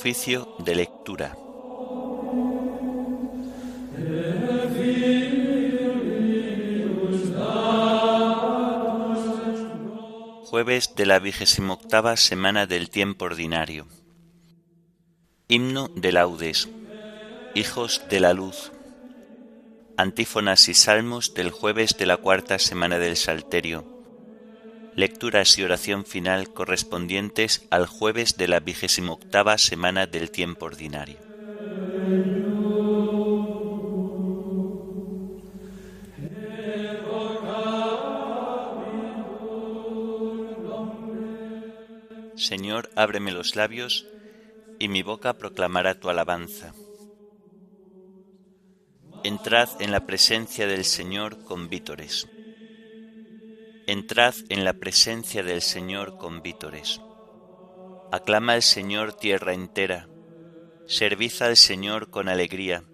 Oficio de lectura. Jueves de la vigésima octava semana del tiempo ordinario. Himno de laudes. Hijos de la luz. Antífonas y salmos del jueves de la cuarta semana del Salterio lecturas y oración final correspondientes al jueves de la vigésima octava semana del tiempo ordinario. Señor, ábreme los labios, y mi boca proclamará tu alabanza. Entrad en la presencia del Señor con vítores. Entrad en la presencia del Señor con vítores. Aclama al Señor tierra entera. Servid al Señor con alegría.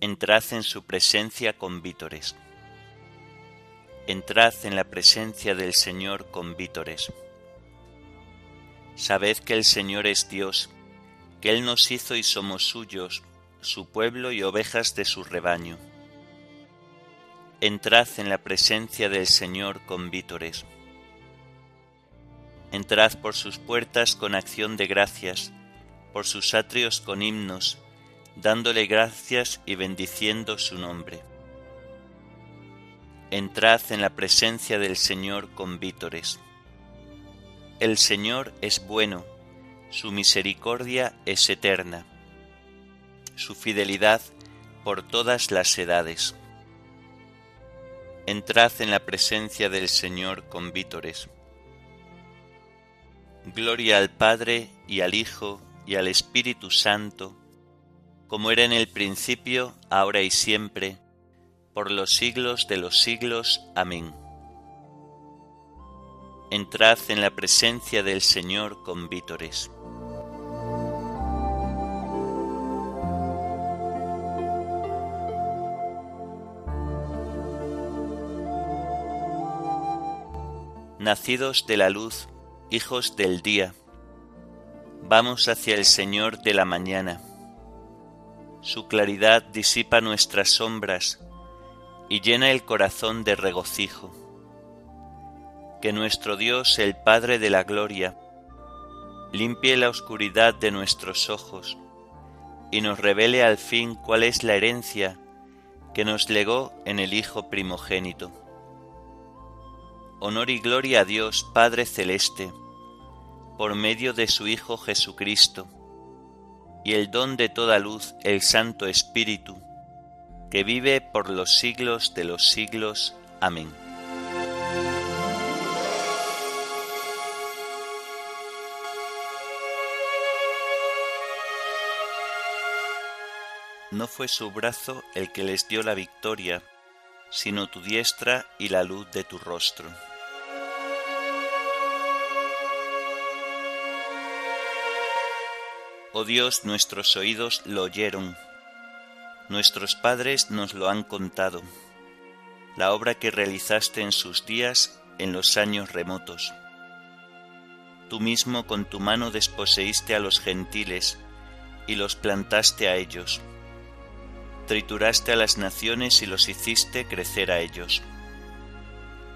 Entrad en su presencia con vítores. Entrad en la presencia del Señor con vítores. Sabed que el Señor es Dios, que Él nos hizo y somos suyos, su pueblo y ovejas de su rebaño entrad en la presencia del Señor con vítores. Entrad por sus puertas con acción de gracias, por sus atrios con himnos, dándole gracias y bendiciendo su nombre. Entrad en la presencia del Señor con vítores. El Señor es bueno, su misericordia es eterna, su fidelidad por todas las edades. Entrad en la presencia del Señor con vítores. Gloria al Padre y al Hijo y al Espíritu Santo, como era en el principio, ahora y siempre, por los siglos de los siglos. Amén. Entrad en la presencia del Señor con vítores. Nacidos de la luz, hijos del día, vamos hacia el Señor de la mañana. Su claridad disipa nuestras sombras y llena el corazón de regocijo. Que nuestro Dios, el Padre de la Gloria, limpie la oscuridad de nuestros ojos y nos revele al fin cuál es la herencia que nos legó en el Hijo primogénito honor y gloria a Dios Padre Celeste, por medio de su Hijo Jesucristo, y el don de toda luz, el Santo Espíritu, que vive por los siglos de los siglos. Amén. No fue su brazo el que les dio la victoria, sino tu diestra y la luz de tu rostro. Oh Dios, nuestros oídos lo oyeron, nuestros padres nos lo han contado, la obra que realizaste en sus días en los años remotos. Tú mismo con tu mano desposeíste a los gentiles y los plantaste a ellos. Trituraste a las naciones y los hiciste crecer a ellos.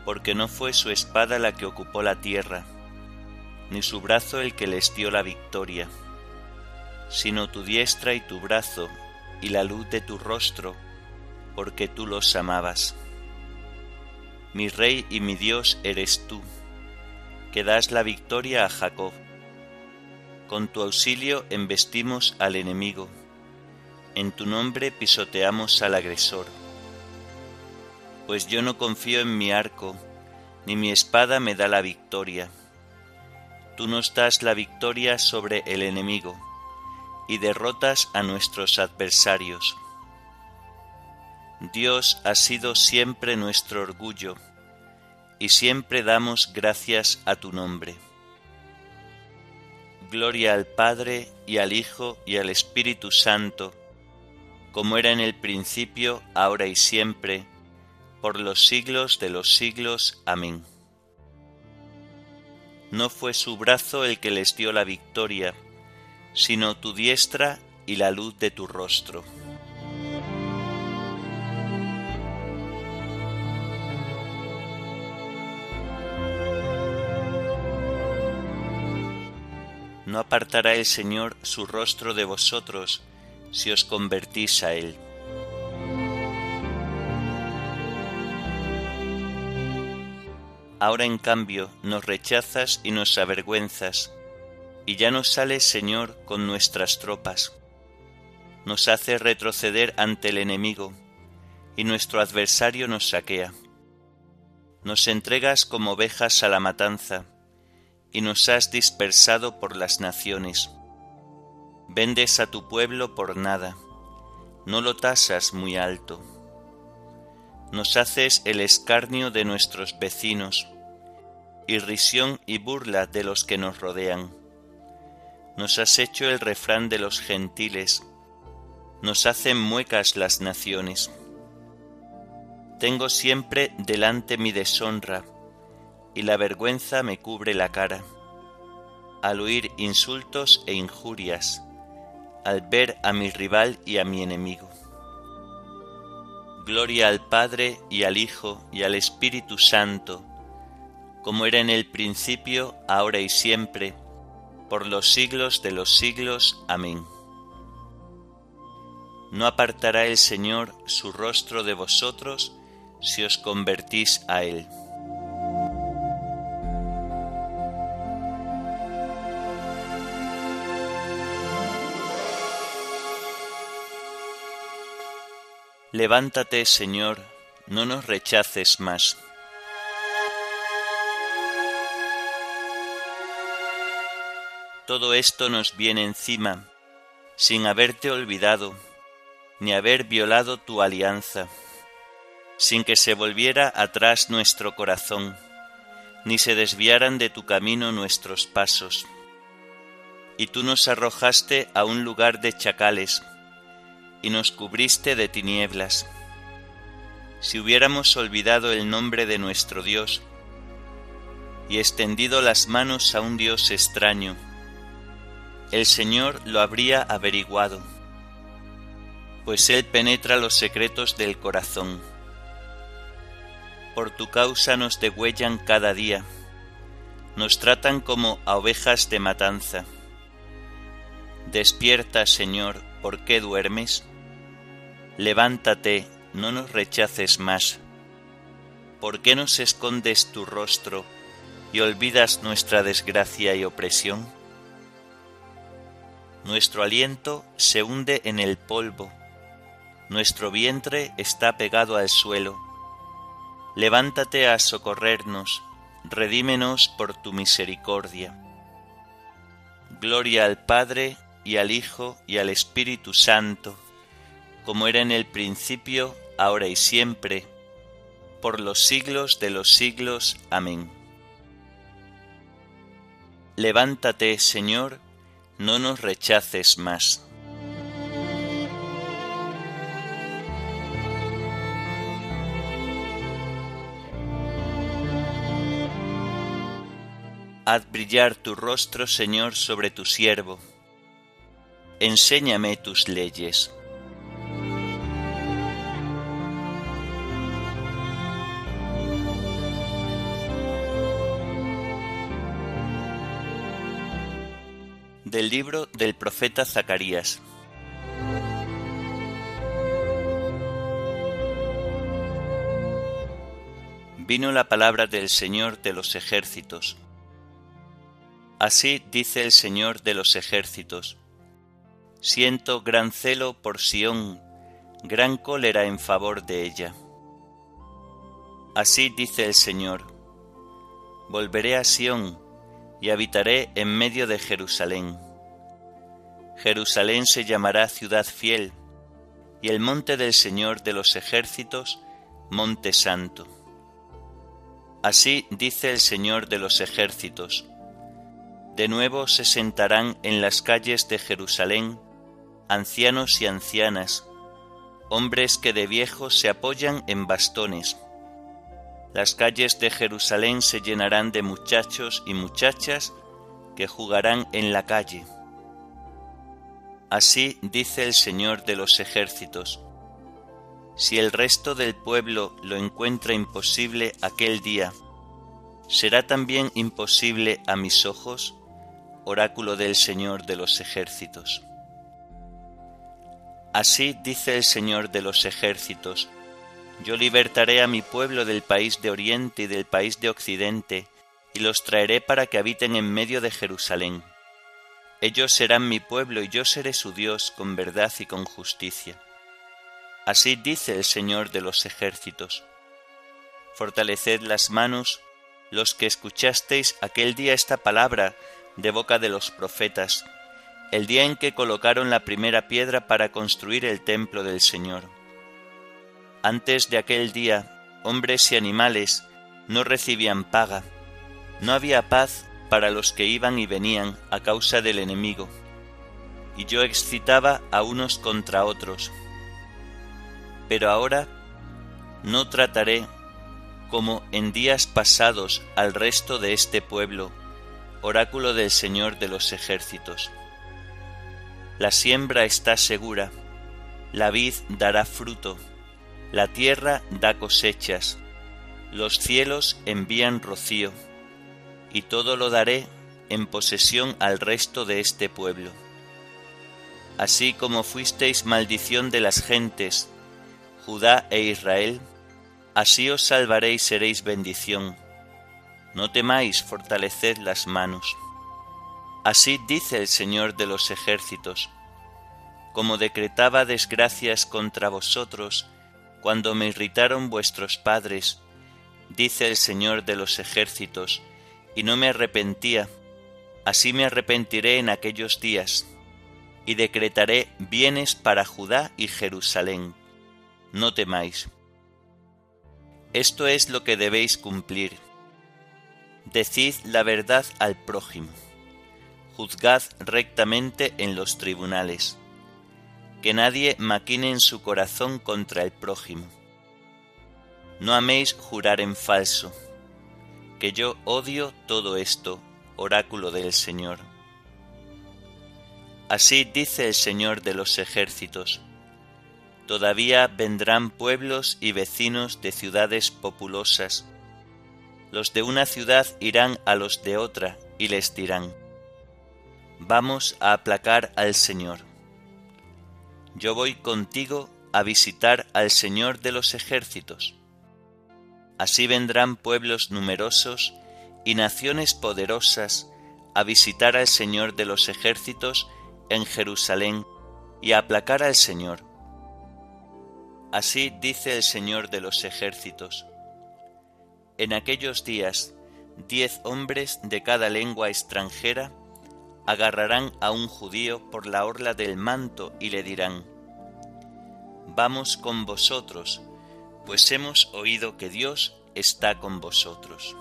Porque no fue su espada la que ocupó la tierra, ni su brazo el que les dio la victoria sino tu diestra y tu brazo y la luz de tu rostro, porque tú los amabas. Mi Rey y mi Dios eres tú, que das la victoria a Jacob. Con tu auxilio embestimos al enemigo, en tu nombre pisoteamos al agresor. Pues yo no confío en mi arco, ni mi espada me da la victoria. Tú nos das la victoria sobre el enemigo y derrotas a nuestros adversarios. Dios ha sido siempre nuestro orgullo, y siempre damos gracias a tu nombre. Gloria al Padre y al Hijo y al Espíritu Santo, como era en el principio, ahora y siempre, por los siglos de los siglos. Amén. No fue su brazo el que les dio la victoria, sino tu diestra y la luz de tu rostro. No apartará el Señor su rostro de vosotros si os convertís a Él. Ahora en cambio nos rechazas y nos avergüenzas, y ya no sales, Señor, con nuestras tropas. Nos hace retroceder ante el enemigo, y nuestro adversario nos saquea. Nos entregas como ovejas a la matanza, y nos has dispersado por las naciones. Vendes a tu pueblo por nada, no lo tasas muy alto. Nos haces el escarnio de nuestros vecinos, irrisión y burla de los que nos rodean. Nos has hecho el refrán de los gentiles, nos hacen muecas las naciones. Tengo siempre delante mi deshonra, y la vergüenza me cubre la cara, al oír insultos e injurias, al ver a mi rival y a mi enemigo. Gloria al Padre y al Hijo y al Espíritu Santo, como era en el principio, ahora y siempre, por los siglos de los siglos. Amén. No apartará el Señor su rostro de vosotros si os convertís a Él. Levántate, Señor, no nos rechaces más. Todo esto nos viene encima, sin haberte olvidado, ni haber violado tu alianza, sin que se volviera atrás nuestro corazón, ni se desviaran de tu camino nuestros pasos. Y tú nos arrojaste a un lugar de chacales, y nos cubriste de tinieblas. Si hubiéramos olvidado el nombre de nuestro Dios y extendido las manos a un Dios extraño, el Señor lo habría averiguado, pues Él penetra los secretos del corazón. Por tu causa nos degüellan cada día, nos tratan como a ovejas de matanza. Despierta, Señor, ¿por qué duermes? Levántate, no nos rechaces más. ¿Por qué nos escondes tu rostro y olvidas nuestra desgracia y opresión? Nuestro aliento se hunde en el polvo, nuestro vientre está pegado al suelo. Levántate a socorrernos, redímenos por tu misericordia. Gloria al Padre y al Hijo y al Espíritu Santo como era en el principio, ahora y siempre, por los siglos de los siglos. Amén. Levántate, Señor, no nos rechaces más. Haz brillar tu rostro, Señor, sobre tu siervo. Enséñame tus leyes. Del libro del profeta Zacarías. Vino la palabra del Señor de los ejércitos. Así dice el Señor de los ejércitos. Siento gran celo por Sión, gran cólera en favor de ella. Así dice el Señor. Volveré a Sión y habitaré en medio de Jerusalén. Jerusalén se llamará ciudad fiel, y el monte del Señor de los ejércitos, monte santo. Así dice el Señor de los ejércitos. De nuevo se sentarán en las calles de Jerusalén ancianos y ancianas, hombres que de viejos se apoyan en bastones. Las calles de Jerusalén se llenarán de muchachos y muchachas que jugarán en la calle Así dice el Señor de los ejércitos. Si el resto del pueblo lo encuentra imposible aquel día, ¿será también imposible a mis ojos? Oráculo del Señor de los ejércitos. Así dice el Señor de los ejércitos, yo libertaré a mi pueblo del país de oriente y del país de occidente, y los traeré para que habiten en medio de Jerusalén. Ellos serán mi pueblo y yo seré su Dios con verdad y con justicia. Así dice el Señor de los ejércitos. Fortaleced las manos los que escuchasteis aquel día esta palabra de boca de los profetas, el día en que colocaron la primera piedra para construir el templo del Señor. Antes de aquel día, hombres y animales no recibían paga, no había paz para los que iban y venían a causa del enemigo, y yo excitaba a unos contra otros. Pero ahora no trataré como en días pasados al resto de este pueblo, oráculo del Señor de los ejércitos. La siembra está segura, la vid dará fruto, la tierra da cosechas, los cielos envían rocío, y todo lo daré en posesión al resto de este pueblo. Así como fuisteis maldición de las gentes, Judá e Israel, así os salvaré y seréis bendición no temáis, fortaleced las manos. Así dice el Señor de los ejércitos, como decretaba desgracias contra vosotros cuando me irritaron vuestros padres, dice el Señor de los ejércitos, y no me arrepentía, así me arrepentiré en aquellos días, y decretaré bienes para Judá y Jerusalén. No temáis. Esto es lo que debéis cumplir Decid la verdad al prójimo. Juzgad rectamente en los tribunales. Que nadie maquine en su corazón contra el prójimo. No améis jurar en falso, que yo odio todo esto, oráculo del Señor. Así dice el Señor de los ejércitos. Todavía vendrán pueblos y vecinos de ciudades populosas, los de una ciudad irán a los de otra y les dirán, Vamos a aplacar al Señor. Yo voy contigo a visitar al Señor de los ejércitos. Así vendrán pueblos numerosos y naciones poderosas a visitar al Señor de los ejércitos en Jerusalén y a aplacar al Señor. Así dice el Señor de los ejércitos en aquellos días, diez hombres de cada lengua extranjera agarrarán a un judío por la orla del manto y le dirán, Vamos con vosotros, pues hemos oído que Dios está con vosotros.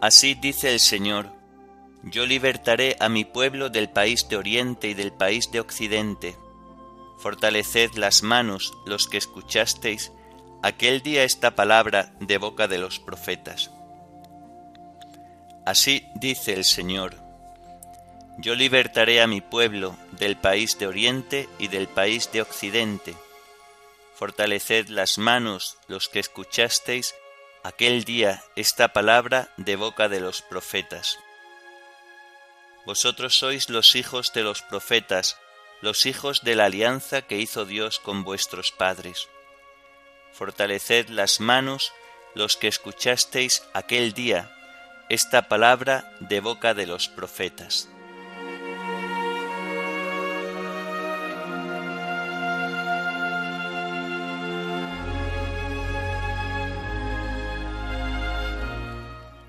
Así dice el Señor, yo libertaré a mi pueblo del país de oriente y del país de occidente. Fortaleced las manos los que escuchasteis aquel día esta palabra de boca de los profetas. Así dice el Señor, yo libertaré a mi pueblo del país de oriente y del país de occidente. Fortaleced las manos los que escuchasteis aquel día esta palabra de boca de los profetas. Vosotros sois los hijos de los profetas, los hijos de la alianza que hizo Dios con vuestros padres. Fortaleced las manos los que escuchasteis aquel día esta palabra de boca de los profetas.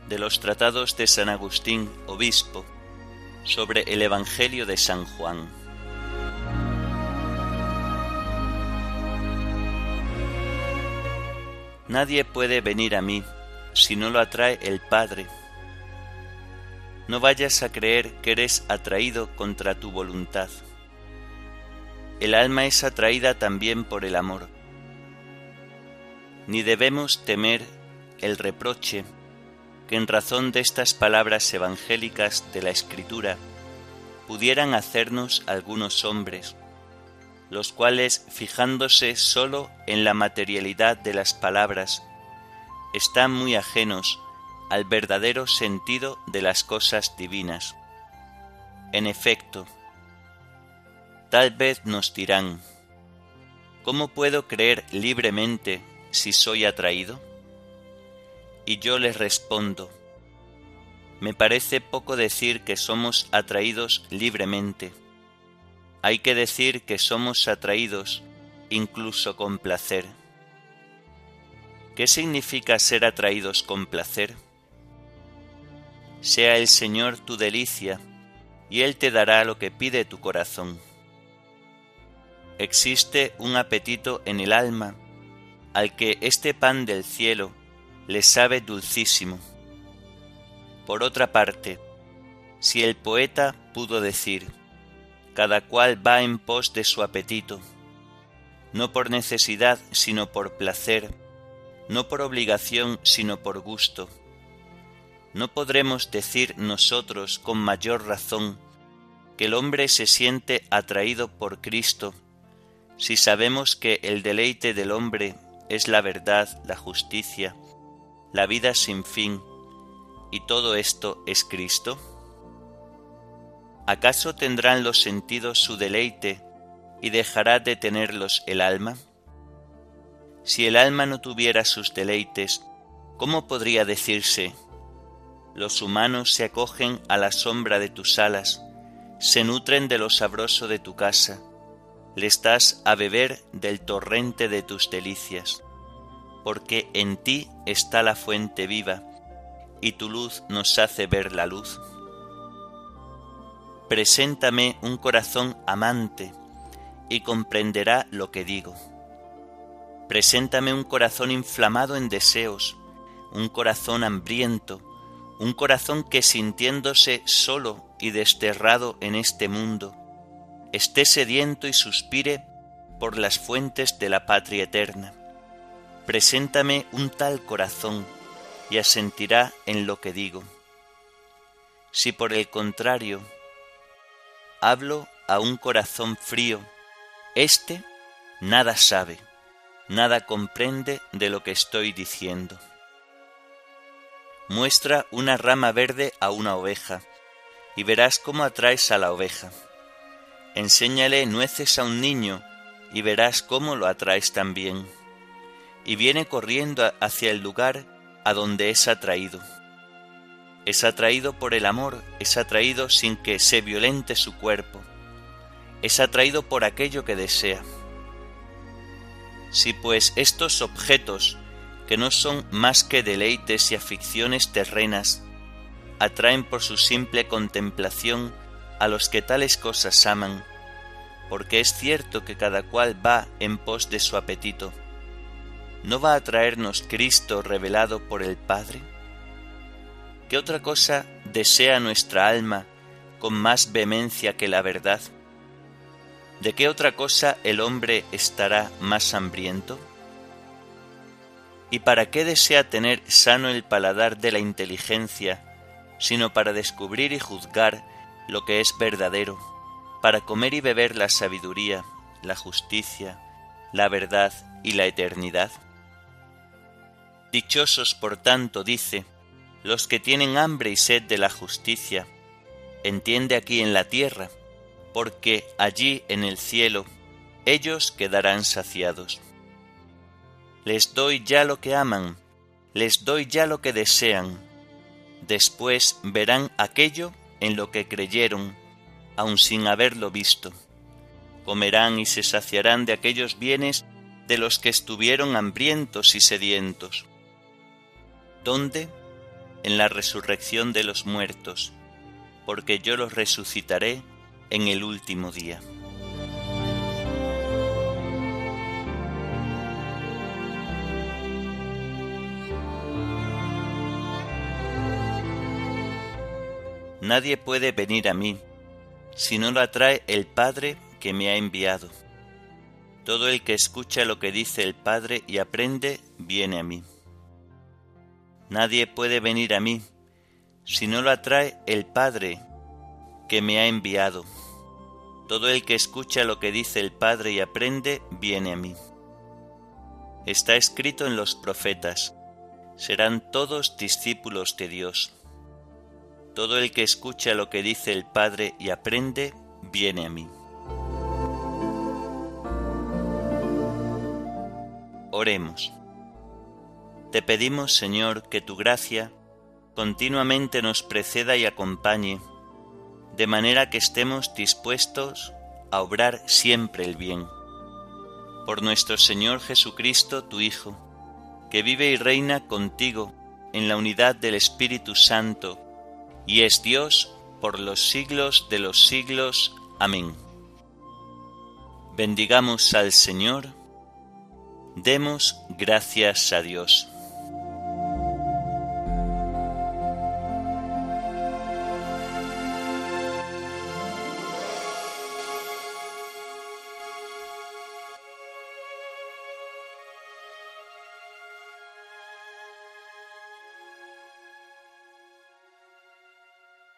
De los tratados de San Agustín, obispo, sobre el Evangelio de San Juan. Nadie puede venir a mí si no lo atrae el Padre. No vayas a creer que eres atraído contra tu voluntad. El alma es atraída también por el amor. ni debemos temer el reproche que en razón de estas palabras evangélicas de la Escritura pudieran hacernos algunos hombres, los cuales, fijándose sólo en la materialidad de las palabras, están muy ajenos al verdadero sentido de las cosas divinas. En efecto, tal vez nos dirán, ¿cómo puedo creer libremente si soy atraído? Y yo les respondo, me parece poco decir que somos atraídos libremente. Hay que decir que somos atraídos incluso con placer. ¿Qué significa ser atraídos con placer? Sea el Señor tu delicia, y Él te dará lo que pide tu corazón. Existe un apetito en el alma al que este pan del cielo le sabe dulcísimo por otra parte, si el poeta pudo decir, cada cual va en pos de su apetito, no por necesidad sino por placer, no por obligación sino por gusto, ¿no podremos decir nosotros con mayor razón que el hombre se siente atraído por Cristo si sabemos que el deleite del hombre es la verdad, la justicia, la vida sin fin, y todo esto es Cristo? ¿Acaso tendrán los sentidos su deleite y dejará de tenerlos el alma? Si el alma no tuviera sus deleites, ¿cómo podría decirse, los humanos se acogen a la sombra de tus alas, se nutren de lo sabroso de tu casa, les das a beber del torrente de tus delicias, porque en ti está la fuente viva, y tu luz nos hace ver la luz. Preséntame un corazón amante y comprenderá lo que digo. Preséntame un corazón inflamado en deseos, un corazón hambriento, un corazón que sintiéndose solo y desterrado en este mundo, esté sediento y suspire por las fuentes de la patria eterna. Preséntame un tal corazón y asentirá en lo que digo. Si por el contrario hablo a un corazón frío, éste nada sabe, nada comprende de lo que estoy diciendo. Muestra una rama verde a una oveja, y verás cómo atraes a la oveja. Enséñale nueces a un niño, y verás cómo lo atraes también. Y viene corriendo hacia el lugar a donde es atraído. Es atraído por el amor, es atraído sin que se violente su cuerpo, es atraído por aquello que desea. Si pues estos objetos, que no son más que deleites y aficiones terrenas, atraen por su simple contemplación a los que tales cosas aman, porque es cierto que cada cual va en pos de su apetito, ¿no va a traernos Cristo revelado por el Padre? ¿Qué otra cosa desea nuestra alma con más vehemencia que la verdad? ¿De qué otra cosa el hombre estará más hambriento? ¿Y para qué desea tener sano el paladar de la inteligencia, sino para descubrir y juzgar lo que es verdadero, para comer y beber la sabiduría, la justicia, la verdad y la eternidad? Dichosos, por tanto, dice, los que tienen hambre y sed de la justicia, entiende aquí en la tierra, porque allí en el cielo ellos quedarán saciados. Les doy ya lo que aman, les doy ya lo que desean, después verán aquello en lo que creyeron, aun sin haberlo visto. Comerán y se saciarán de aquellos bienes de los que estuvieron hambrientos y sedientos ¿Dónde? En la resurrección de los muertos, porque yo los resucitaré en el último día. Nadie puede venir a mí si no lo atrae el Padre que me ha enviado. Todo el que escucha lo que dice el Padre y aprende, viene a mí. Nadie puede venir a mí si no lo atrae el Padre que me ha enviado. Todo el que escucha lo que dice el Padre y aprende, viene a mí. Está escrito en los profetas, serán todos discípulos de Dios. Todo el que escucha lo que dice el Padre y aprende, viene a mí. Oremos. Te pedimos, Señor, que tu gracia continuamente nos preceda y acompañe, de manera que estemos dispuestos a obrar siempre el bien. Por nuestro Señor Jesucristo, tu Hijo, que vive y reina contigo en la unidad del Espíritu Santo, y es Dios por los siglos de los siglos. Amén. Bendigamos al Señor Demos gracias a Dios.